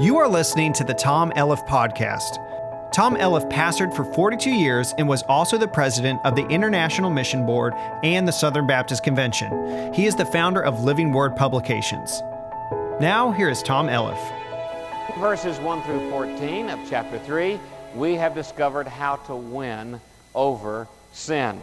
You are listening to the Tom Elliff Podcast. Tom Elliff pastored for 42 years and was also the president of the International Mission Board and the Southern Baptist Convention. He is the founder of Living Word Publications. Now, here is Tom Elliff. Verses 1 through 14 of chapter 3, we have discovered how to win over sin.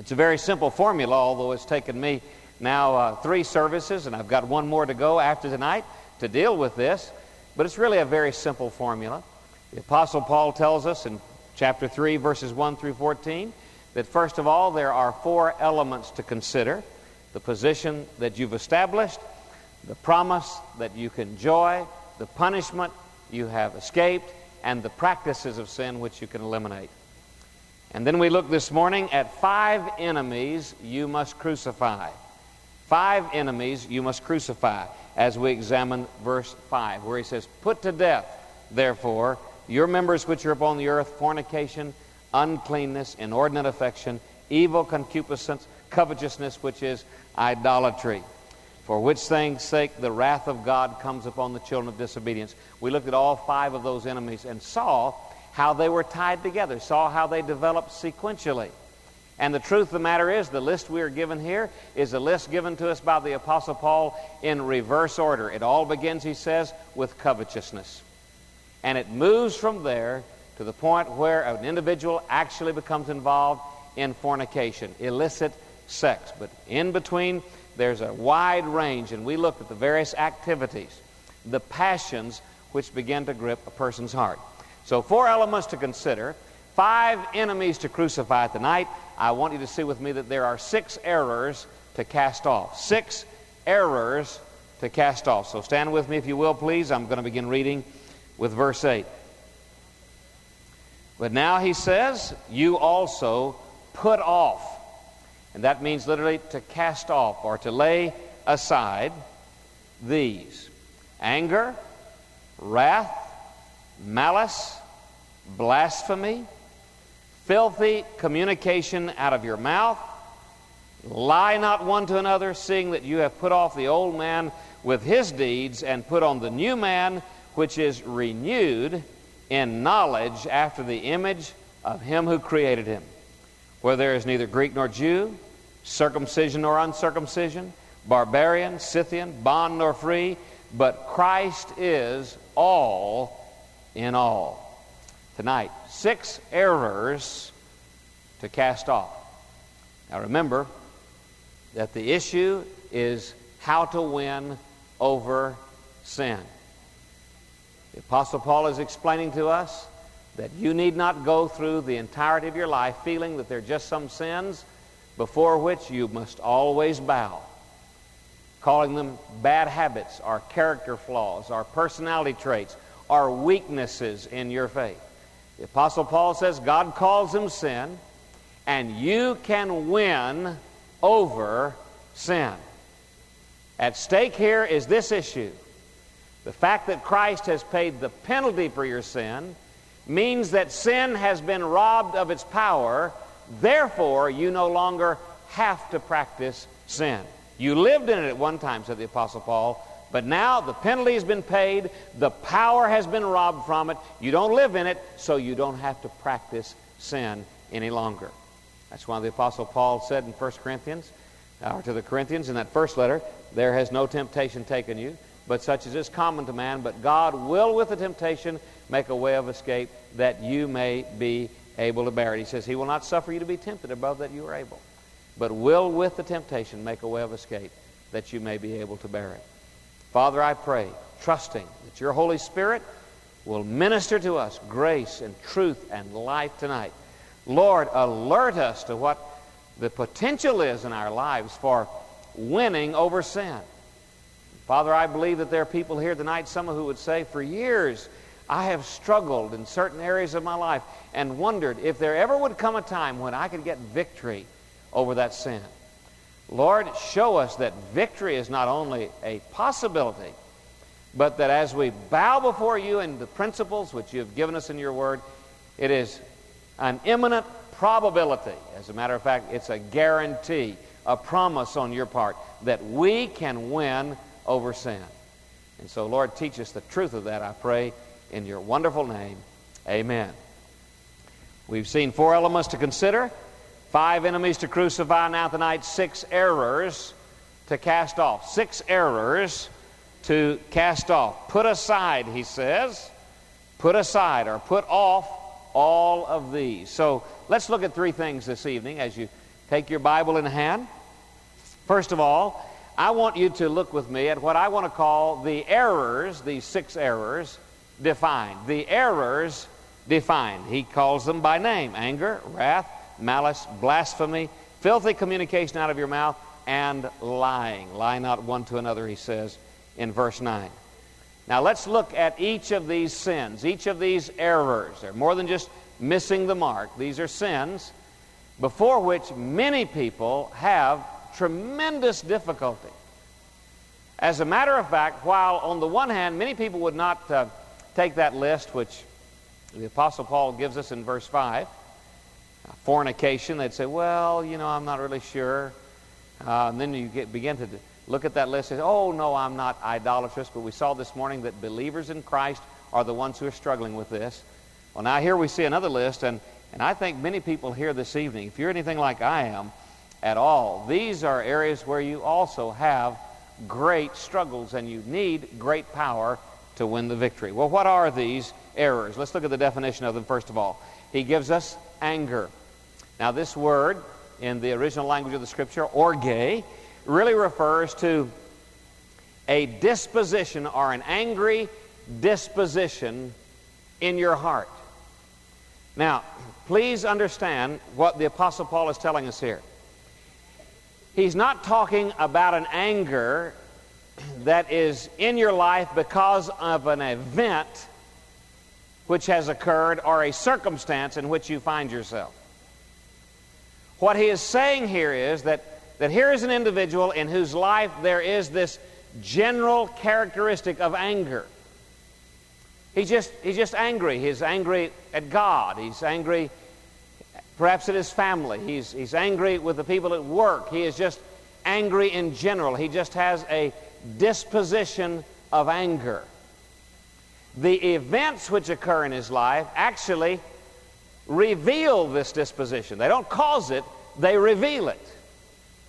It's a very simple formula, although it's taken me now uh, three services, and I've got one more to go after tonight to deal with this. But it's really a very simple formula. The Apostle Paul tells us in chapter 3, verses 1 through 14, that first of all, there are four elements to consider the position that you've established, the promise that you can enjoy, the punishment you have escaped, and the practices of sin which you can eliminate. And then we look this morning at five enemies you must crucify. Five enemies you must crucify as we examine verse 5, where he says, Put to death, therefore, your members which are upon the earth fornication, uncleanness, inordinate affection, evil concupiscence, covetousness, which is idolatry. For which things sake the wrath of God comes upon the children of disobedience. We looked at all five of those enemies and saw how they were tied together, saw how they developed sequentially. And the truth of the matter is, the list we are given here is a list given to us by the Apostle Paul in reverse order. It all begins, he says, with covetousness. And it moves from there to the point where an individual actually becomes involved in fornication, illicit sex. But in between, there's a wide range, and we look at the various activities, the passions which begin to grip a person's heart. So, four elements to consider, five enemies to crucify tonight. I want you to see with me that there are six errors to cast off. Six errors to cast off. So, stand with me if you will, please. I'm going to begin reading with verse 8. But now he says, You also put off. And that means literally to cast off or to lay aside these anger, wrath, malice, blasphemy, filthy communication out of your mouth. Lie not one to another, seeing that you have put off the old man with his deeds and put on the new man, which is renewed in knowledge after the image of him who created him. Where there is neither Greek nor Jew, circumcision nor uncircumcision, barbarian, Scythian, bond nor free, but Christ is all in all. Tonight, six errors to cast off. Now remember that the issue is how to win over sin. The Apostle Paul is explaining to us that you need not go through the entirety of your life feeling that there are just some sins before which you must always bow, calling them bad habits or character flaws or personality traits or weaknesses in your faith. The Apostle Paul says God calls him sin, and you can win over sin. At stake here is this issue. The fact that Christ has paid the penalty for your sin means that sin has been robbed of its power. Therefore, you no longer have to practice sin. You lived in it at one time, said the Apostle Paul, but now the penalty has been paid, the power has been robbed from it. You don't live in it, so you don't have to practice sin any longer. That's why the Apostle Paul said in 1 Corinthians, uh, or to the Corinthians in that first letter, there has no temptation taken you, but such as is common to man. But God will, with the temptation, make a way of escape that you may be able to bear it. He says, He will not suffer you to be tempted above that you are able, but will, with the temptation, make a way of escape that you may be able to bear it. Father, I pray, trusting that your Holy Spirit will minister to us grace and truth and life tonight. Lord, alert us to what the potential is in our lives for winning over sin. Father, I believe that there are people here tonight, some of who would say, for years I have struggled in certain areas of my life and wondered if there ever would come a time when I could get victory over that sin. Lord, show us that victory is not only a possibility, but that as we bow before you in the principles which you have given us in your word, it is an imminent probability. As a matter of fact, it's a guarantee, a promise on your part that we can win over sin. And so, Lord, teach us the truth of that, I pray, in your wonderful name. Amen. We've seen four elements to consider five enemies to crucify, now tonight, six errors to cast off. Six errors to cast off. Put aside, he says, put aside or put off all of these. So let's look at three things this evening as you take your Bible in hand. First of all, I want you to look with me at what I want to call the errors, these six errors, defined. The errors defined. He calls them by name anger, wrath, malice, blasphemy, filthy communication out of your mouth, and lying. Lie not one to another, he says in verse 9. Now let's look at each of these sins, each of these errors. They're more than just missing the mark. These are sins before which many people have tremendous difficulty. As a matter of fact, while on the one hand, many people would not uh, take that list, which the Apostle Paul gives us in verse 5, uh, fornication, they'd say, well, you know, I'm not really sure. Uh, and then you get, begin to look at that list and say, oh, no, I'm not idolatrous. But we saw this morning that believers in Christ are the ones who are struggling with this. Well, now here we see another list, and, and I think many people here this evening, if you're anything like I am, at all. These are areas where you also have great struggles and you need great power to win the victory. Well, what are these errors? Let's look at the definition of them first of all. He gives us anger. Now, this word in the original language of the scripture, orge, really refers to a disposition or an angry disposition in your heart. Now, please understand what the Apostle Paul is telling us here. He's not talking about an anger that is in your life because of an event which has occurred or a circumstance in which you find yourself. What he is saying here is that, that here is an individual in whose life there is this general characteristic of anger. He's just, he's just angry. He's angry at God. He's angry perhaps at his family. He's, he's angry with the people at work. He is just angry in general. He just has a disposition of anger. The events which occur in his life actually reveal this disposition. They don't cause it, they reveal it.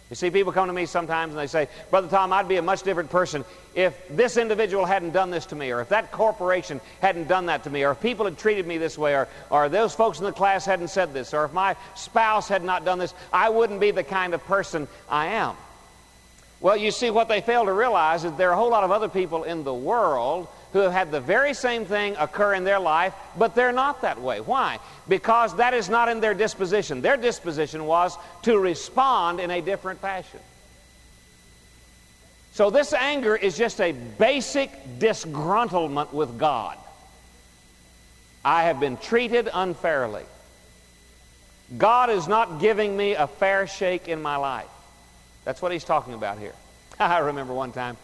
You see, people come to me sometimes and they say, Brother Tom, I'd be a much different person if this individual hadn't done this to me, or if that corporation hadn't done that to me, or if people had treated me this way, or, or those folks in the class hadn't said this, or if my spouse had not done this, I wouldn't be the kind of person I am. Well, you see, what they fail to realize is there are a whole lot of other people in the world who have had the very same thing occur in their life, but they're not that way. Why? Because that is not in their disposition. Their disposition was to respond in a different fashion. So this anger is just a basic disgruntlement with God. I have been treated unfairly. God is not giving me a fair shake in my life. That's what he's talking about here. I remember one time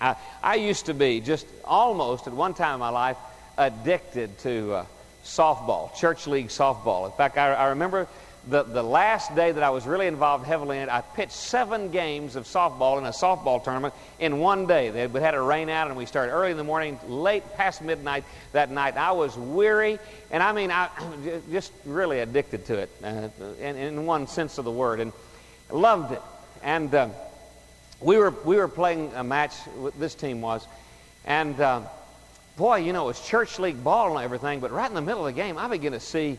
I, I used to be just almost at one time in my life addicted to uh, softball, church league softball. In fact, I, I remember the, the last day that I was really involved heavily in it, I pitched seven games of softball in a softball tournament in one day. They had, had a rain out, and we started early in the morning, late past midnight that night. I was weary, and I mean, I just really addicted to it uh, in, in one sense of the word, and loved it. And uh, we were we were playing a match. This team was, and uh, boy, you know, it was church league ball and everything. But right in the middle of the game, I began to see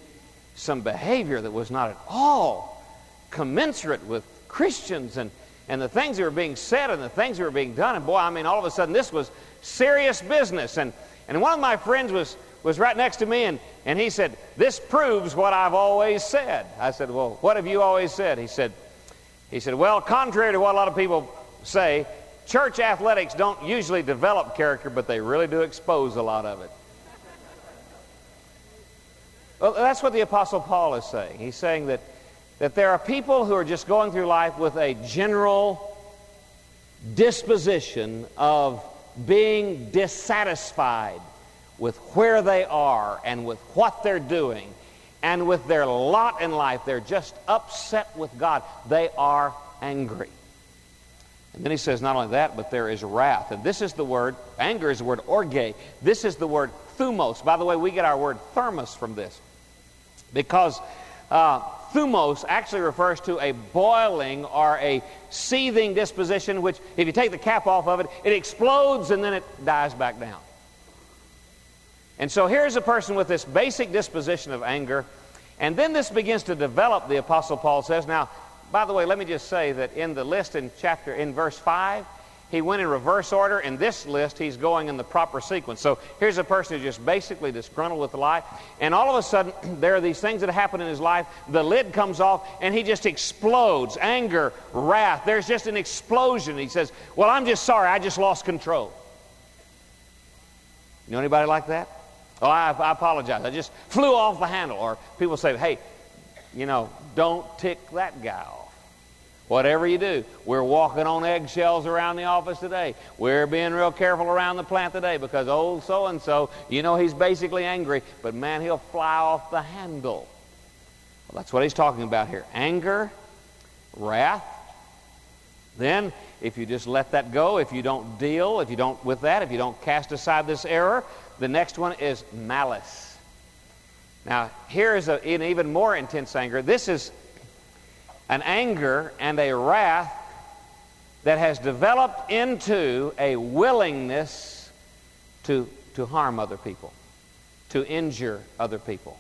some behavior that was not at all commensurate with Christians and and the things that were being said and the things that were being done. And boy, I mean, all of a sudden, this was serious business. And and one of my friends was was right next to me, and, and he said, This proves what I've always said. I said, Well, what have you always said? He said, he said, Well, contrary to what a lot of people say church athletics don't usually develop character, but they really do expose a lot of it. Well, that's what the Apostle Paul is saying. He's saying that, that there are people who are just going through life with a general disposition of being dissatisfied with where they are and with what they're doing and with their lot in life. They're just upset with God. They are angry. And then he says not only that, but there is wrath. And this is the word, anger is the word orge. This is the word thumos. By the way, we get our word thermos from this. Because uh, thumos actually refers to a boiling or a seething disposition, which, if you take the cap off of it, it explodes and then it dies back down. And so here's a person with this basic disposition of anger. And then this begins to develop, the Apostle Paul says. Now, by the way, let me just say that in the list in chapter, in verse 5, he went in reverse order. In this list, he's going in the proper sequence. So here's a person who's just basically disgruntled with life. And all of a sudden, there are these things that happen in his life. The lid comes off, and he just explodes anger, wrath. There's just an explosion. He says, Well, I'm just sorry. I just lost control. You know anybody like that? Oh, I, I apologize. I just flew off the handle. Or people say, Hey, you know, don't tick that guy off. Whatever you do, we're walking on eggshells around the office today. We're being real careful around the plant today because old so and so, you know, he's basically angry, but man, he'll fly off the handle. Well, that's what he's talking about here anger, wrath. Then, if you just let that go, if you don't deal, if you don't with that, if you don't cast aside this error, the next one is malice. Now, here is a, an even more intense anger. This is an anger and a wrath that has developed into a willingness to, to harm other people, to injure other people.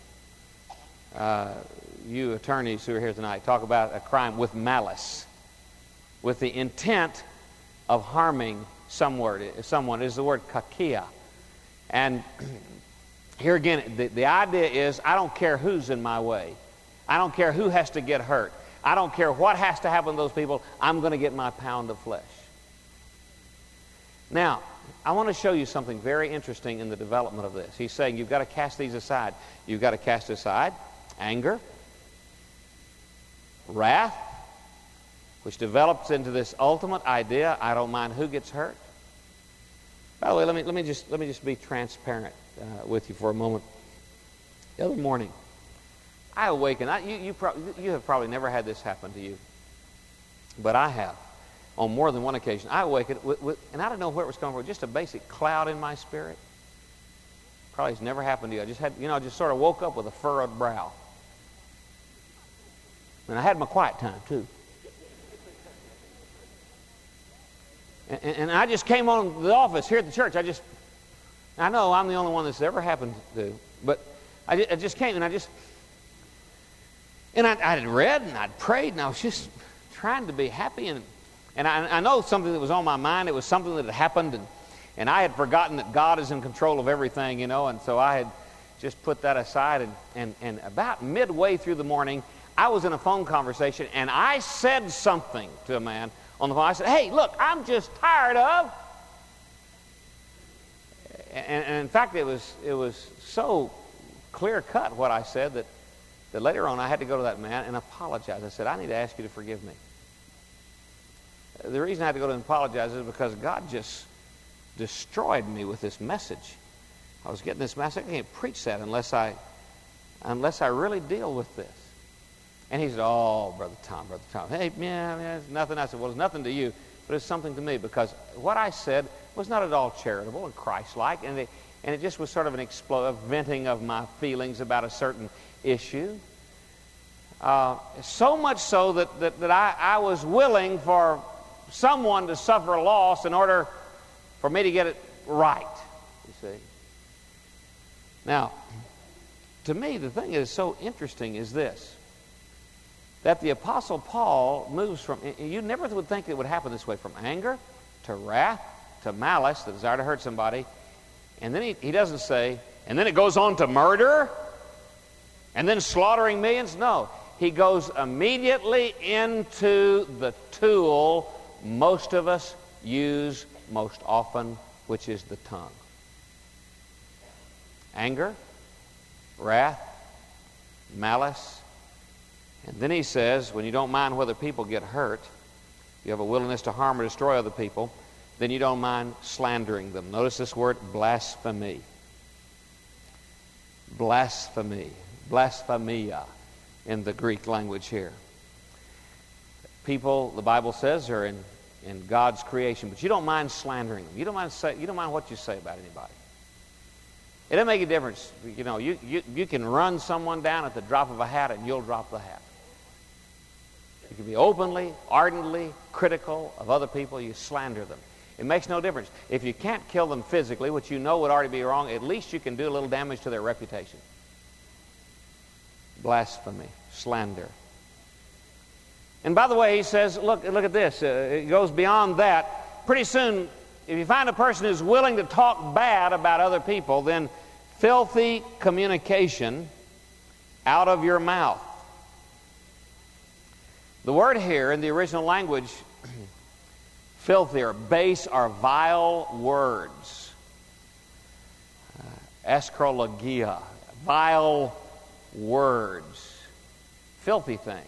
Uh, you attorneys who are here tonight talk about a crime with malice, with the intent of harming someone. Someone is the word kakia, and here again, the, the idea is I don't care who's in my way. I don't care who has to get hurt. I don't care what has to happen to those people, I'm going to get my pound of flesh. Now, I want to show you something very interesting in the development of this. He's saying you've got to cast these aside. You've got to cast aside anger, wrath, which develops into this ultimate idea I don't mind who gets hurt. By the way, let me, let me, just, let me just be transparent uh, with you for a moment. The other morning, I awaken. I, you, you, pro- you have probably never had this happen to you, but I have on more than one occasion. I awakened, with, with, and I don't know where it was coming from, just a basic cloud in my spirit. Probably has never happened to you. I just had, you know, I just sort of woke up with a furrowed brow. And I had my quiet time, too. And, and I just came on the office here at the church. I just, I know I'm the only one that's ever happened to, but I just, I just came and I just, and I, I had read and I'd prayed and I was just trying to be happy. And, and I, I know something that was on my mind. It was something that had happened. And, and I had forgotten that God is in control of everything, you know. And so I had just put that aside. And, and, and about midway through the morning, I was in a phone conversation and I said something to a man on the phone. I said, Hey, look, I'm just tired of. And, and in fact, it was, it was so clear cut what I said that that later on I had to go to that man and apologize. I said, I need to ask you to forgive me. The reason I had to go to him and apologize is because God just destroyed me with this message. I was getting this message. I can't preach that unless I, unless I really deal with this. And he said, Oh, Brother Tom, Brother Tom. Hey, yeah, yeah, nothing. I said, Well, it's nothing to you, but it's something to me because what I said was not at all charitable and Christ like, and it, and it just was sort of an a venting of my feelings about a certain issue. Uh, so much so that, that, that I, I was willing for someone to suffer a loss in order for me to get it right, you see. Now, to me, the thing that is so interesting is this that the Apostle Paul moves from, you never would think it would happen this way, from anger to wrath to malice, the desire to hurt somebody. And then he, he doesn't say, and then it goes on to murder and then slaughtering millions? No. He goes immediately into the tool most of us use most often, which is the tongue. Anger, wrath, malice. And then he says, when you don't mind whether people get hurt, you have a willingness to harm or destroy other people, then you don't mind slandering them. Notice this word, blasphemy. Blasphemy blasphemia in the Greek language here. People, the Bible says, are in in God's creation, but you don't mind slandering them. You don't mind, say, you don't mind what you say about anybody. It doesn't make a difference. You know, you, you, you can run someone down at the drop of a hat and you'll drop the hat. You can be openly, ardently critical of other people. You slander them. It makes no difference. If you can't kill them physically, which you know would already be wrong, at least you can do a little damage to their reputation. Blasphemy, slander, and by the way, he says, look, look at this. Uh, it goes beyond that. Pretty soon, if you find a person who's willing to talk bad about other people, then filthy communication out of your mouth. The word here in the original language, filthy or base, or vile words. Uh, aischrologia, vile words, filthy things.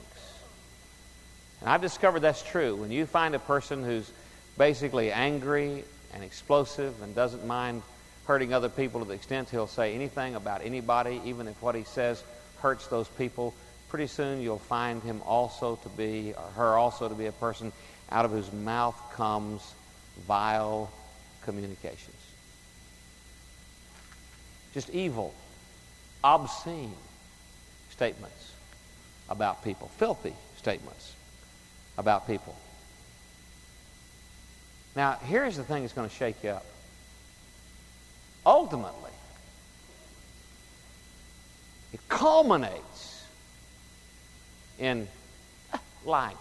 And I've discovered that's true. When you find a person who's basically angry and explosive and doesn't mind hurting other people to the extent he'll say anything about anybody, even if what he says hurts those people, pretty soon you'll find him also to be, or her also to be a person out of whose mouth comes vile communications. Just evil, obscene statements about people, filthy statements about people. Now, here's the thing that's going to shake you up. Ultimately, it culminates in uh, lying.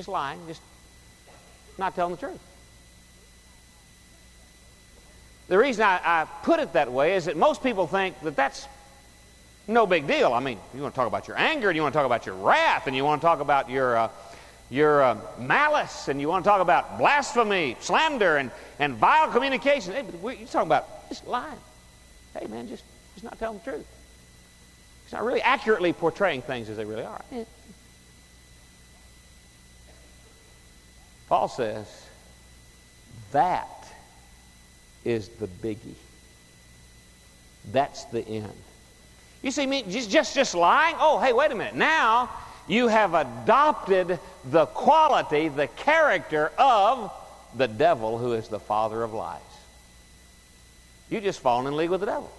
Just lying, just not telling the truth. The reason I, I, put it that way is that most people think that that's no big deal. I mean, you want to talk about your anger, and you want to talk about your wrath, and you want to talk about your, uh, your uh, malice, and you want to talk about blasphemy, slander, and, and vile communication. Hey, but you're talking about just lying. Hey, man, just, just not telling the truth. It's not really accurately portraying things as they really are. Paul says that is the biggie. That's the end. You see me just, just, just lying? Oh, hey, wait a minute. Now you have adopted the quality, the character of the devil who is the father of lies. You just fallen in league with the devil.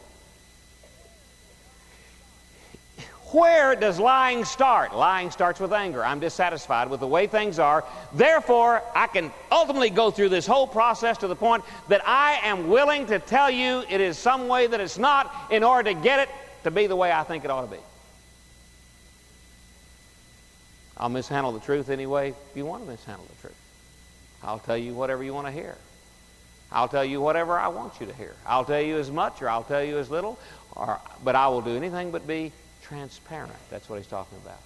Where does lying start? Lying starts with anger. I'm dissatisfied with the way things are. Therefore, I can ultimately go through this whole process to the point that I am willing to tell you it is some way that it's not in order to get it to be the way I think it ought to be. I'll mishandle the truth anyway you want to mishandle the truth. I'll tell you whatever you want to hear. I'll tell you whatever I want you to hear. I'll tell you as much or I'll tell you as little, or, but I will do anything but be transparent. That's what he's talking about.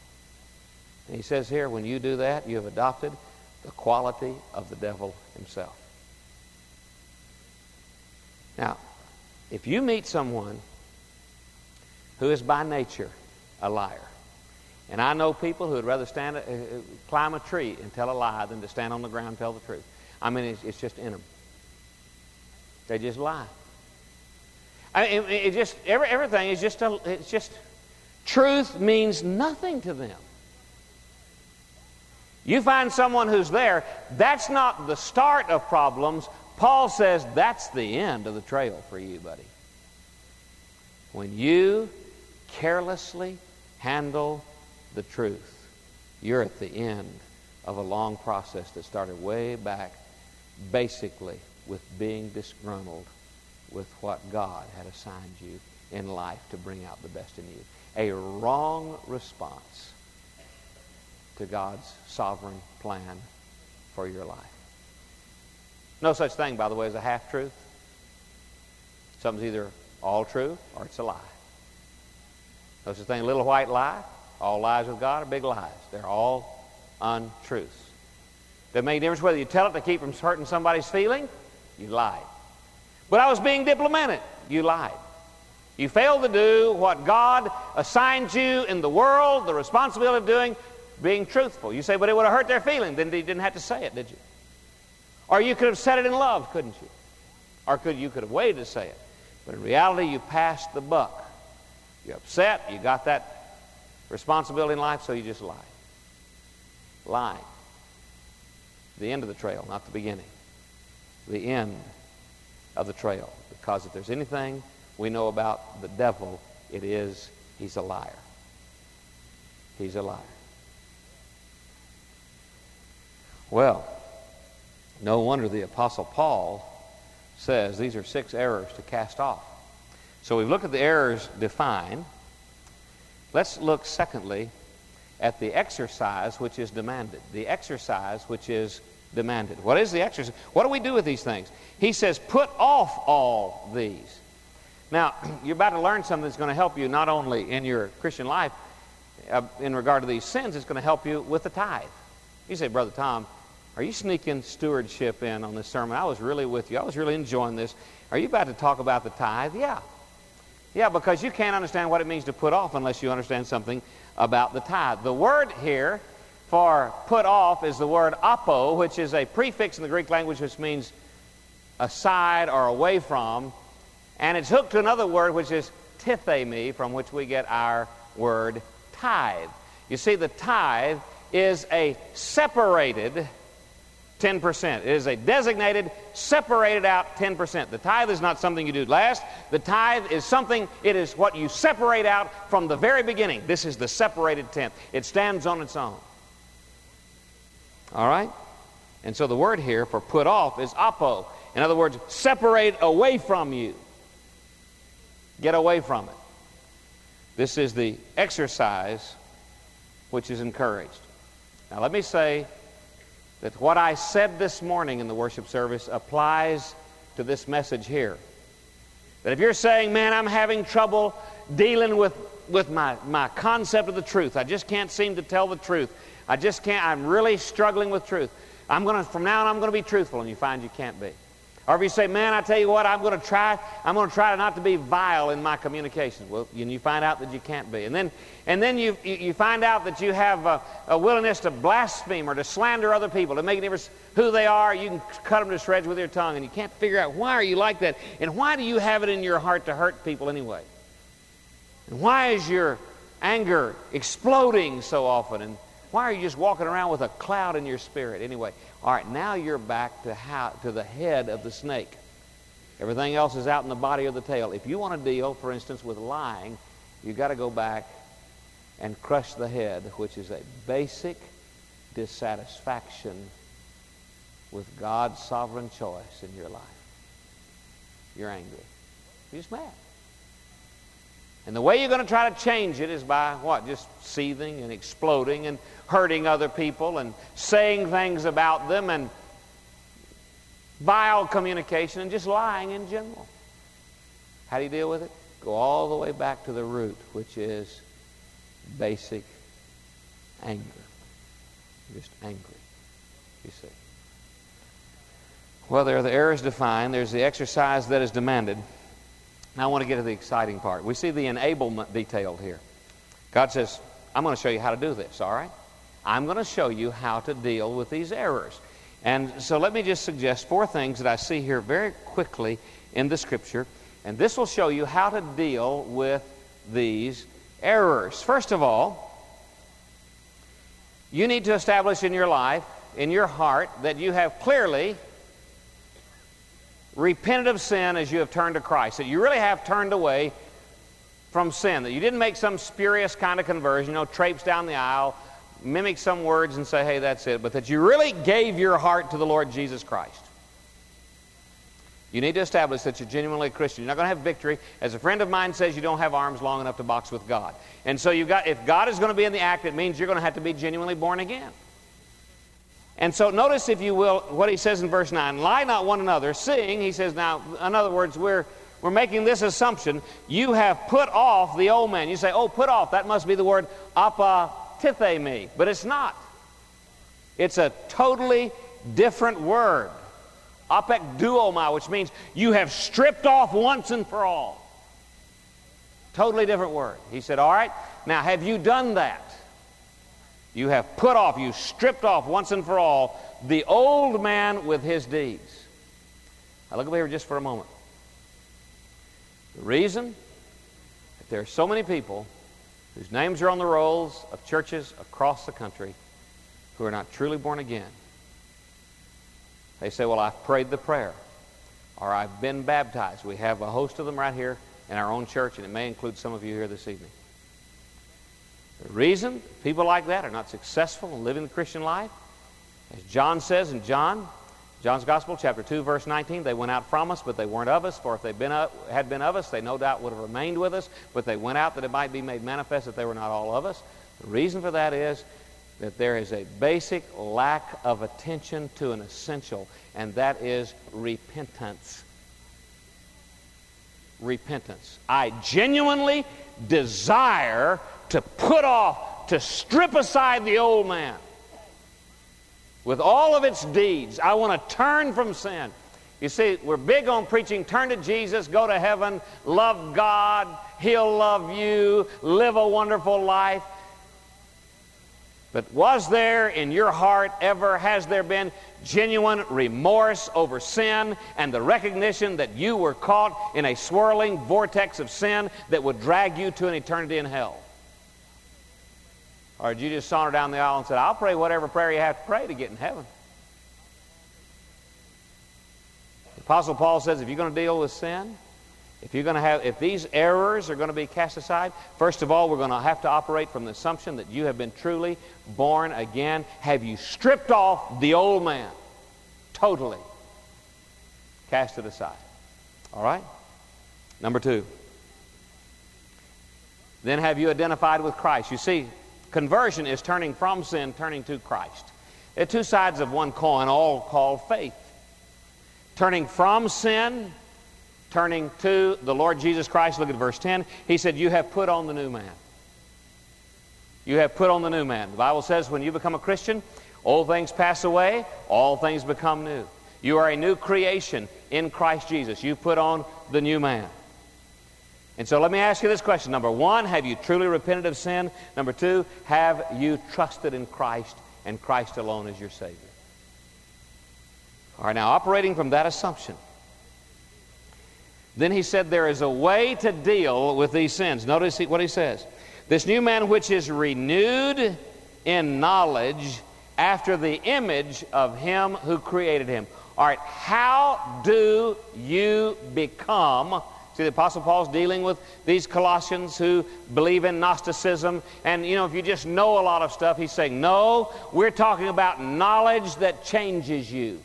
And he says here, when you do that, you have adopted the quality of the devil himself. Now, if you meet someone who is by nature a liar. And I know people who would rather stand, uh, uh, climb a tree and tell a lie than to stand on the ground and tell the truth. I mean, it's, it's just in them. They just lie. I mean, it, it just every, everything is just a, it's just truth means nothing to them. You find someone who's there, that's not the start of problems. Paul says that's the end of the trail for you, buddy. When you carelessly handle the truth, you're at the end of a long process that started way back, basically with being disgruntled with what God had assigned you in life to bring out the best in you. A wrong response to God's sovereign plan for your life. No such thing, by the way, as a half truth. Something's either all true or it's a lie. No such thing, a little white lie. All lies with God are big lies. They're all untruths. Doesn't make a difference whether you tell it to keep from hurting somebody's feeling, you lied. But I was being diplomatic, you lied. You fail to do what God assigned you in the world, the responsibility of doing, being truthful. You say, but it would have hurt their feelings. Then you didn't have to say it, did you? Or you could have said it in love, couldn't you? Or could you could have waited to say it. But in reality, you passed the buck. You're upset. You got that responsibility in life, so you just lie. Lying. The end of the trail, not the beginning. The end of the trail. Because if there's anything we know about the devil, it is he's a liar. He's a liar. Well, no wonder the Apostle Paul says these are six errors to cast off. So we've looked at the errors defined. Let's look, secondly, at the exercise which is demanded. The exercise which is demanded. What is the exercise? What do we do with these things? He says, put off all these. Now, you're about to learn something that's going to help you not only in your Christian life uh, in regard to these sins, it's going to help you with the tithe. You say, Brother Tom, are you sneaking stewardship in on this sermon? I was really with you. I was really enjoying this. Are you about to talk about the tithe? Yeah. Yeah, because you can't understand what it means to put off unless you understand something about the tithe. The word here for put off is the word apo, which is a prefix in the Greek language which means aside or away from. And it's hooked to another word which is tithemi, from which we get our word tithe. You see, the tithe is a separated 10%. It is a designated, separated out 10%. The tithe is not something you do last. The tithe is something, it is what you separate out from the very beginning. This is the separated tenth. It stands on its own. All right? And so the word here for put off is apo. In other words, separate away from you. Get away from it. This is the exercise which is encouraged. Now, let me say that what I said this morning in the worship service applies to this message here. That if you're saying, man, I'm having trouble dealing with, with my, my concept of the truth, I just can't seem to tell the truth. I just can't, I'm really struggling with truth. I'm going to, from now on, I'm going to be truthful, and you find you can't be. Or if you say, man, I tell you what, I'm going to try, I'm going to try not to be vile in my communications. Well, and you find out that you can't be. And then, and then you, you find out that you have a, a willingness to blaspheme or to slander other people, to make a difference who they are. You can cut them to shreds with your tongue, and you can't figure out why are you like that, and why do you have it in your heart to hurt people anyway? And why is your anger exploding so often? And why are you just walking around with a cloud in your spirit anyway? All right, now you're back to, how, to the head of the snake. Everything else is out in the body of the tail. If you want to deal, for instance, with lying, you've got to go back and crush the head, which is a basic dissatisfaction with God's sovereign choice in your life. You're angry. You're just mad. And the way you're going to try to change it is by what? Just seething and exploding and hurting other people and saying things about them and vile communication and just lying in general. How do you deal with it? Go all the way back to the root, which is basic anger. Just angry, you see. Well, there are the errors defined. There's the exercise that is demanded. Now I want to get to the exciting part. We see the enablement detailed here. God says, I'm going to show you how to do this, all right? I'm going to show you how to deal with these errors. And so let me just suggest four things that I see here very quickly in the scripture. And this will show you how to deal with these errors. First of all, you need to establish in your life, in your heart, that you have clearly repented of sin as you have turned to Christ. That you really have turned away from sin. That you didn't make some spurious kind of conversion, you know, traipse down the aisle, mimic some words and say, hey, that's it. But that you really gave your heart to the Lord Jesus Christ. You need to establish that you're genuinely a Christian. You're not going to have victory. As a friend of mine says, you don't have arms long enough to box with God. And so you've got, if God is going to be in the act, it means you're going to have to be genuinely born again. And so notice, if you will, what he says in verse 9 lie not one another, seeing, he says, now, in other words, we're, we're making this assumption you have put off the old man. You say, oh, put off, that must be the word apotithemi. But it's not. It's a totally different word. Apekduomai, which means you have stripped off once and for all. Totally different word. He said, all right, now have you done that? You have put off, you stripped off once and for all the old man with his deeds. Now look over here just for a moment. The reason that there are so many people whose names are on the rolls of churches across the country who are not truly born again They say, Well, I've prayed the prayer, or I've been baptized. We have a host of them right here in our own church, and it may include some of you here this evening. The reason people like that are not successful in living the Christian life, as John says in John, John's Gospel, chapter 2, verse 19, they went out from us, but they weren't of us. For if they been had been of us, they no doubt would have remained with us. But they went out that it might be made manifest that they were not all of us. The reason for that is that there is a basic lack of attention to an essential, and that is repentance. Repentance. I genuinely desire to put off, to strip aside the old man with all of its deeds. I want to turn from sin. You see, we're big on preaching turn to Jesus, go to heaven, love God, He'll love you, live a wonderful life. But was there in your heart ever, has there been genuine remorse over sin and the recognition that you were caught in a swirling vortex of sin that would drag you to an eternity in hell? Or did you just saunter down the aisle and said, I'll pray whatever prayer you have to pray to get in heaven? The Apostle Paul says if you're going to deal with sin, if you're going to have, if these errors are going to be cast aside, first of all, we're going to have to operate from the assumption that you have been truly born again. Have you stripped off the old man? Totally. Cast it aside. All right? Number two. Then have you identified with Christ? You see, conversion is turning from sin, turning to Christ. They're two sides of one coin, all called faith. Turning from sin turning to the Lord Jesus Christ, look at verse 10. He said, You have put on the new man. You have put on the new man. The Bible says when you become a Christian, old things pass away, all things become new. You are a new creation in Christ Jesus. You put on the new man. And so let me ask you this question. Number one, have you truly repented of sin? Number two, have you trusted in Christ and Christ alone as your Savior? All right, now operating from that assumption, then he said, There is a way to deal with these sins. Notice what he says. This new man, which is renewed in knowledge after the image of him who created him. All right, how do you become? See, the Apostle Paul's dealing with these Colossians who believe in Gnosticism. And, you know, if you just know a lot of stuff, he's saying, no, we're talking about knowledge that changes you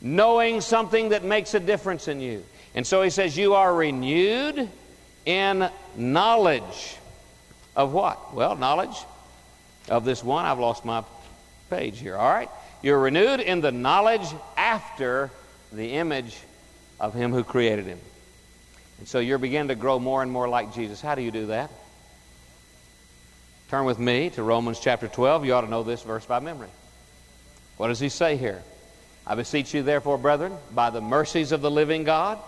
knowing something that makes a difference in you. And so he says, You are renewed in knowledge of what? Well, knowledge of this one. I've lost my page here. All right? You're renewed in the knowledge after the image of him who created him. And so you're beginning to grow more and more like Jesus. How do you do that? Turn with me to Romans chapter 12. You ought to know this verse by memory. What does he say here? I beseech you, therefore, brethren, by the mercies of the living God,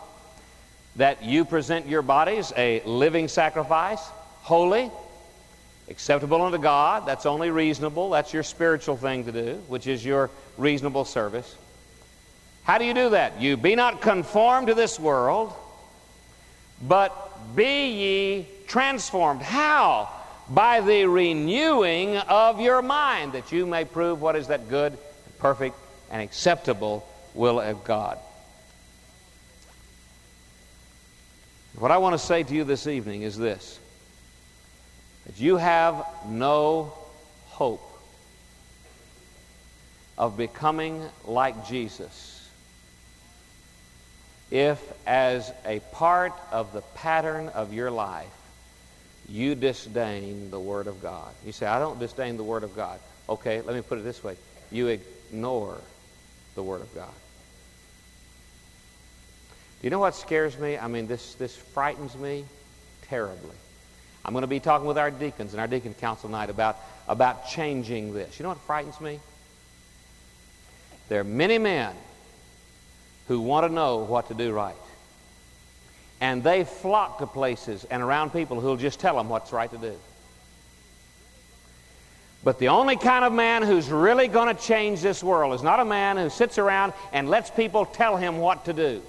that you present your bodies a living sacrifice, holy, acceptable unto God. That's only reasonable. That's your spiritual thing to do, which is your reasonable service. How do you do that? You be not conformed to this world, but be ye transformed. How? By the renewing of your mind, that you may prove what is that good, perfect, and acceptable will of God. What I want to say to you this evening is this that you have no hope of becoming like Jesus if, as a part of the pattern of your life, you disdain the Word of God. You say, I don't disdain the Word of God. Okay, let me put it this way you ignore the Word of God. Do you know what scares me? I mean, this, this frightens me terribly. I'm going to be talking with our deacons and our deacon council night about, about changing this. You know what frightens me? There are many men who want to know what to do right. And they flock to places and around people who'll just tell them what's right to do. But the only kind of man who's really going to change this world is not a man who sits around and lets people tell him what to do.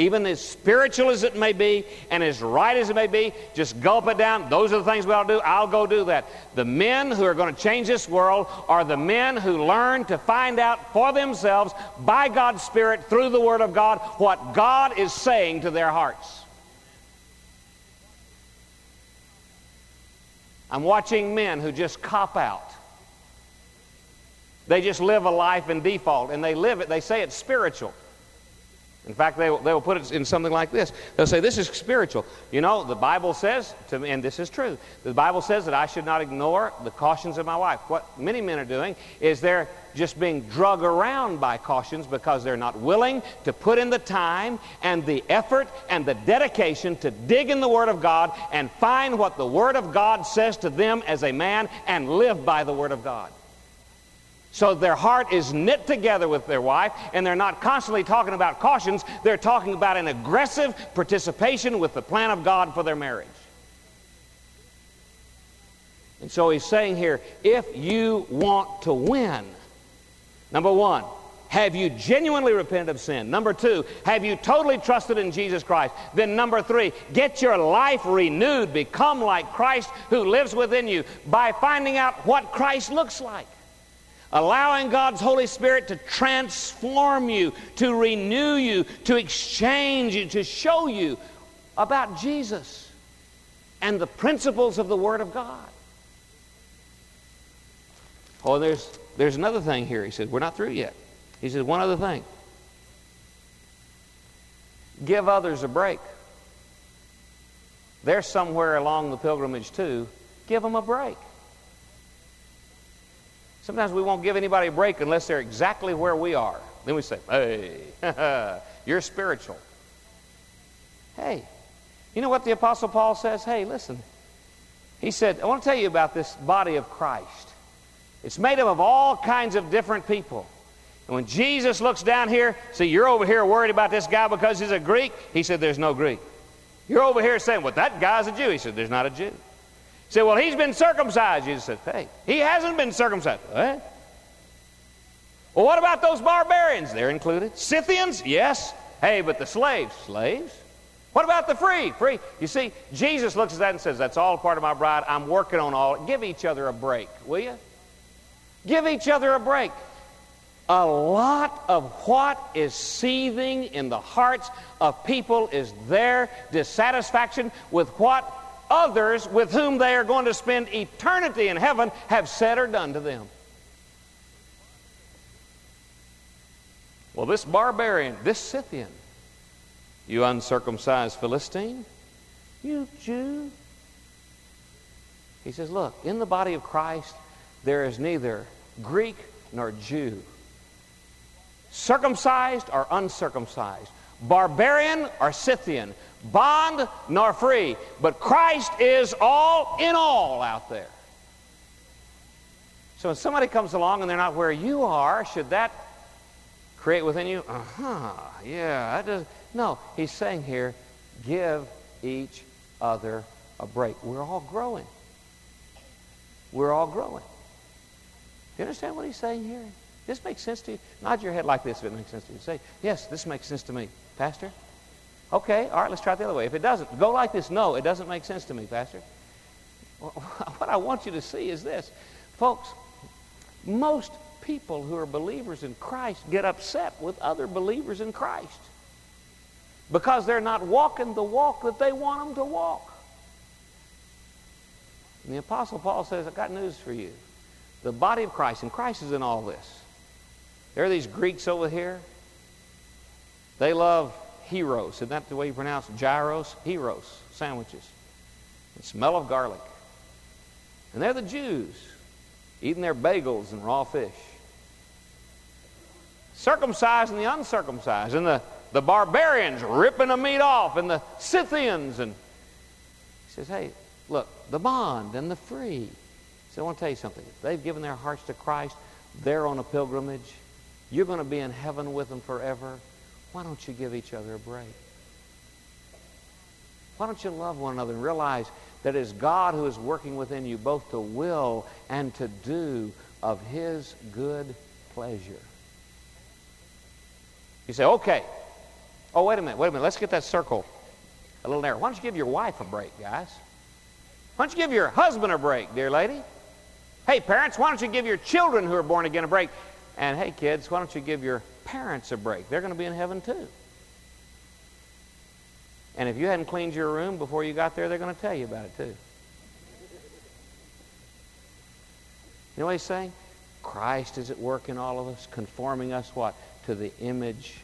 Even as spiritual as it may be and as right as it may be, just gulp it down. Those are the things we ought to do. I'll go do that. The men who are going to change this world are the men who learn to find out for themselves by God's Spirit through the Word of God what God is saying to their hearts. I'm watching men who just cop out. They just live a life in default and they live it, they say it's spiritual. In fact, they will, they will put it in something like this. They'll say, This is spiritual. You know, the Bible says, to me, and this is true, the Bible says that I should not ignore the cautions of my wife. What many men are doing is they're just being drug around by cautions because they're not willing to put in the time and the effort and the dedication to dig in the Word of God and find what the Word of God says to them as a man and live by the Word of God. So their heart is knit together with their wife, and they're not constantly talking about cautions. They're talking about an aggressive participation with the plan of God for their marriage. And so he's saying here if you want to win, number one, have you genuinely repented of sin? Number two, have you totally trusted in Jesus Christ? Then, number three, get your life renewed. Become like Christ who lives within you by finding out what Christ looks like allowing God's Holy Spirit to transform you, to renew you, to exchange you, to show you about Jesus and the principles of the Word of God. Oh, there's, there's another thing here. He said, We're not through yet. He said, One other thing. Give others a break. They're somewhere along the pilgrimage, too. Give them a break. Sometimes we won't give anybody a break unless they're exactly where we are. Then we say, hey, you're spiritual. Hey, you know what the Apostle Paul says? Hey, listen. He said, I want to tell you about this body of Christ. It's made up of all kinds of different people. And when Jesus looks down here, see, you're over here worried about this guy because he's a Greek. He said, There's no Greek. You're over here saying, Well, that guy's a Jew. He said, There's not a Jew said, Well, he's been circumcised. Jesus said, Hey, he hasn't been circumcised. What? Well, what about those barbarians? They're included. Scythians? Yes. Hey, but the slaves? Slaves? What about the free? Free. You see, Jesus looks at that and says, That's all part of my bride. I'm working on all. Give each other a break, will you? Give each other a break. A lot of what is seething in the hearts of people is their dissatisfaction with what others with whom they are going to spend eternity in heaven have said or done to them. Well, this barbarian, this Scythian, you uncircumcised Philistine, you Jew. He says, Look, in the body of Christ, there is neither Greek nor Jew, circumcised or uncircumcised, barbarian or Scythian, bond nor free, but Christ is all in all out there. So when somebody comes along and they're not where you are, should that create within you, uh huh, yeah, that does. No, he's saying here, give each other a break. We're all growing. We're all growing. Do you understand what he's saying here? This makes sense to you? Nod your head like this if it makes sense to you. Say, yes, this makes sense to me. Pastor? Okay, all right, let's try it the other way. If it doesn't, go like this. No, it doesn't make sense to me, Pastor. What I want you to see is this. Folks, most people who are believers in Christ get upset with other believers in Christ because they're not walking the walk that they want them to walk. And the Apostle Paul says, I've got news for you. The body of Christ, and Christ is in all this. There are these Greeks over here. They love Heroes. Isn't that the way you pronounce it? gyros? Heroes sandwiches. The smell of garlic. And they're the Jews eating their bagels and raw fish. Circumcised and the uncircumcised. And the, the barbarians ripping the meat off. And the Scythians. And he says, hey, look, the bond and the free. So I want to tell you something. If they've given their hearts to Christ, they're on a pilgrimage. You're going to be in heaven with them forever. Why don't you give each other a break? Why don't you love one another and realize that it is God who is working within you both to will and to do of His good pleasure? You say, okay, Oh, wait a minute, wait a minute. Let's get that circle a little narrow. Why don't you give your wife a break, guys? Why don't you give your husband a break, dear lady? Hey, parents, why don't you give your children who are born again a break? And hey, kids, why don't you give your parents a break? They're going to be in heaven too. And if you hadn't cleaned your room before you got there, they're going to tell you about it too. You know what he's saying? Christ is at work in all of us, conforming us what? To the image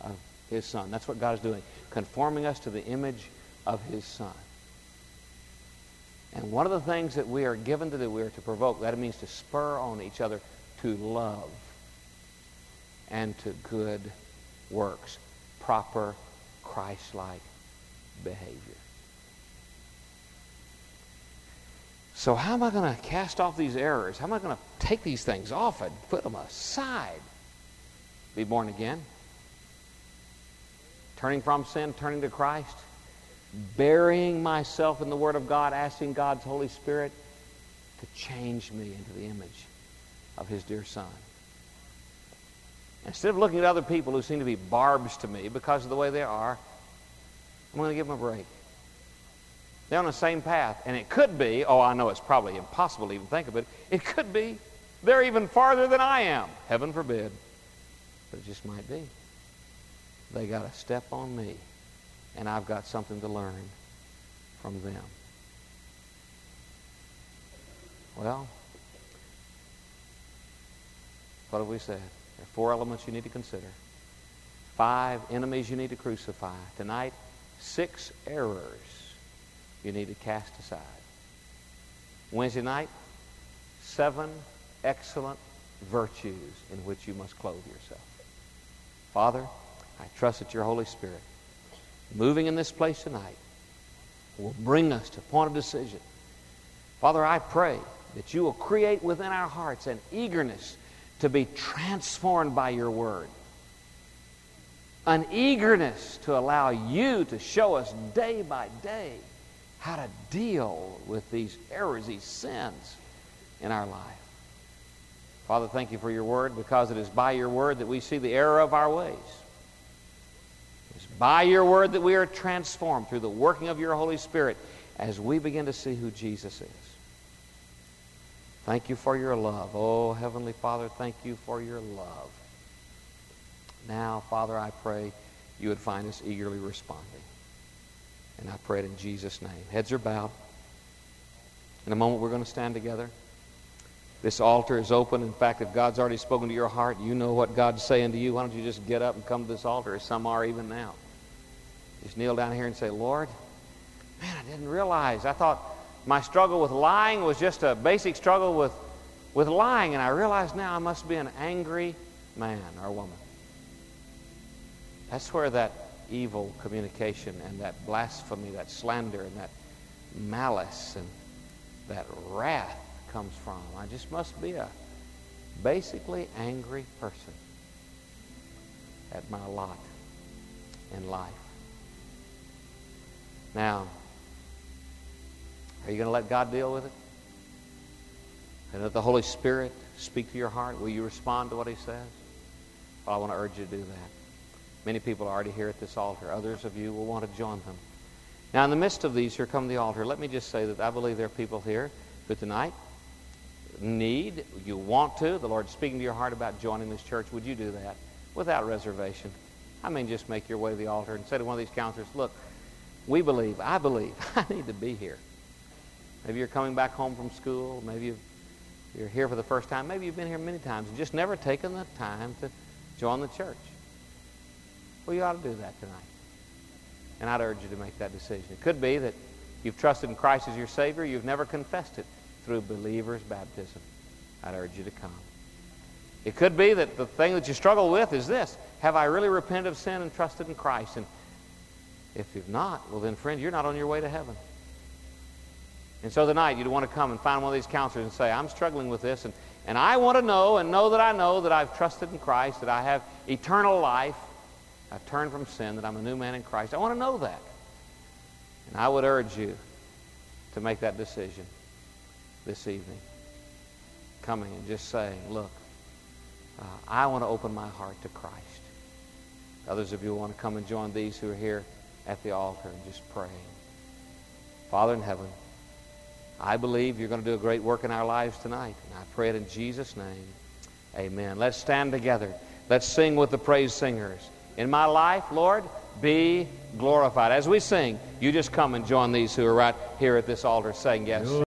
of his son. That's what God is doing, conforming us to the image of his son. And one of the things that we are given to do, we are to provoke. That means to spur on each other to love and to good works, proper Christ-like behavior. So how am I going to cast off these errors? How am I going to take these things off and put them aside? Be born again. Turning from sin, turning to Christ. Burying myself in the Word of God, asking God's Holy Spirit to change me into the image of His dear Son. Instead of looking at other people who seem to be barbs to me because of the way they are, I'm going to give them a break. They're on the same path. And it could be, oh, I know it's probably impossible to even think of it, it could be they're even farther than I am. Heaven forbid. But it just might be. They got a step on me, and I've got something to learn from them. Well, what have we said? There are four elements you need to consider. Five enemies you need to crucify. Tonight, six errors you need to cast aside. Wednesday night, seven excellent virtues in which you must clothe yourself. Father, I trust that your Holy Spirit, moving in this place tonight, will bring us to a point of decision. Father, I pray that you will create within our hearts an eagerness to be transformed by your word an eagerness to allow you to show us day by day how to deal with these errors, these sins in our life. Father, thank you for your word because it is by your word that we see the error of our ways. It's by your word that we are transformed through the working of your Holy Spirit as we begin to see who Jesus is. Thank you for your love. Oh, Heavenly Father, thank you for your love. Now, Father, I pray you would find us eagerly responding. And I pray it in Jesus' name. Heads are bowed. In a moment, we're going to stand together. This altar is open. In fact, if God's already spoken to your heart, you know what God's saying to you. Why don't you just get up and come to this altar, as some are even now? Just kneel down here and say, Lord, man, I didn't realize. I thought my struggle with lying was just a basic struggle with, with lying, and I realize now I must be an angry man or woman. That's where that evil communication and that blasphemy, that slander, and that malice and that wrath comes from. I just must be a basically angry person at my lot in life. Now, are you going to let God deal with it? And let the Holy Spirit speak to your heart? Will you respond to what He says? Well, I want to urge you to do that. Many people are already here at this altar. Others of you will want to join them. Now, in the midst of these, here come the altar. Let me just say that I believe there are people here who tonight need, you want to, the Lord's speaking to your heart about joining this church. Would you do that without reservation? I mean, just make your way to the altar and say to one of these counselors, look, we believe, I believe, I need to be here. Maybe you're coming back home from school. Maybe you're here for the first time. Maybe you've been here many times and just never taken the time to join the church. Well, you ought to do that tonight. And I'd urge you to make that decision. It could be that you've trusted in Christ as your Savior, you've never confessed it through believer's baptism. I'd urge you to come. It could be that the thing that you struggle with is this Have I really repented of sin and trusted in Christ? And if you've not, well, then, friend, you're not on your way to heaven. And so tonight, you'd want to come and find one of these counselors and say, I'm struggling with this, and, and I want to know and know that I know that I've trusted in Christ, that I have eternal life, I've turned from sin, that I'm a new man in Christ. I want to know that. And I would urge you to make that decision this evening. Coming and just saying, look, uh, I want to open my heart to Christ. Others of you want to come and join these who are here at the altar and just pray. Father in heaven, I believe you're going to do a great work in our lives tonight. And I pray it in Jesus' name. Amen. Let's stand together. Let's sing with the praise singers. In my life, Lord, be glorified. As we sing, you just come and join these who are right here at this altar saying yes.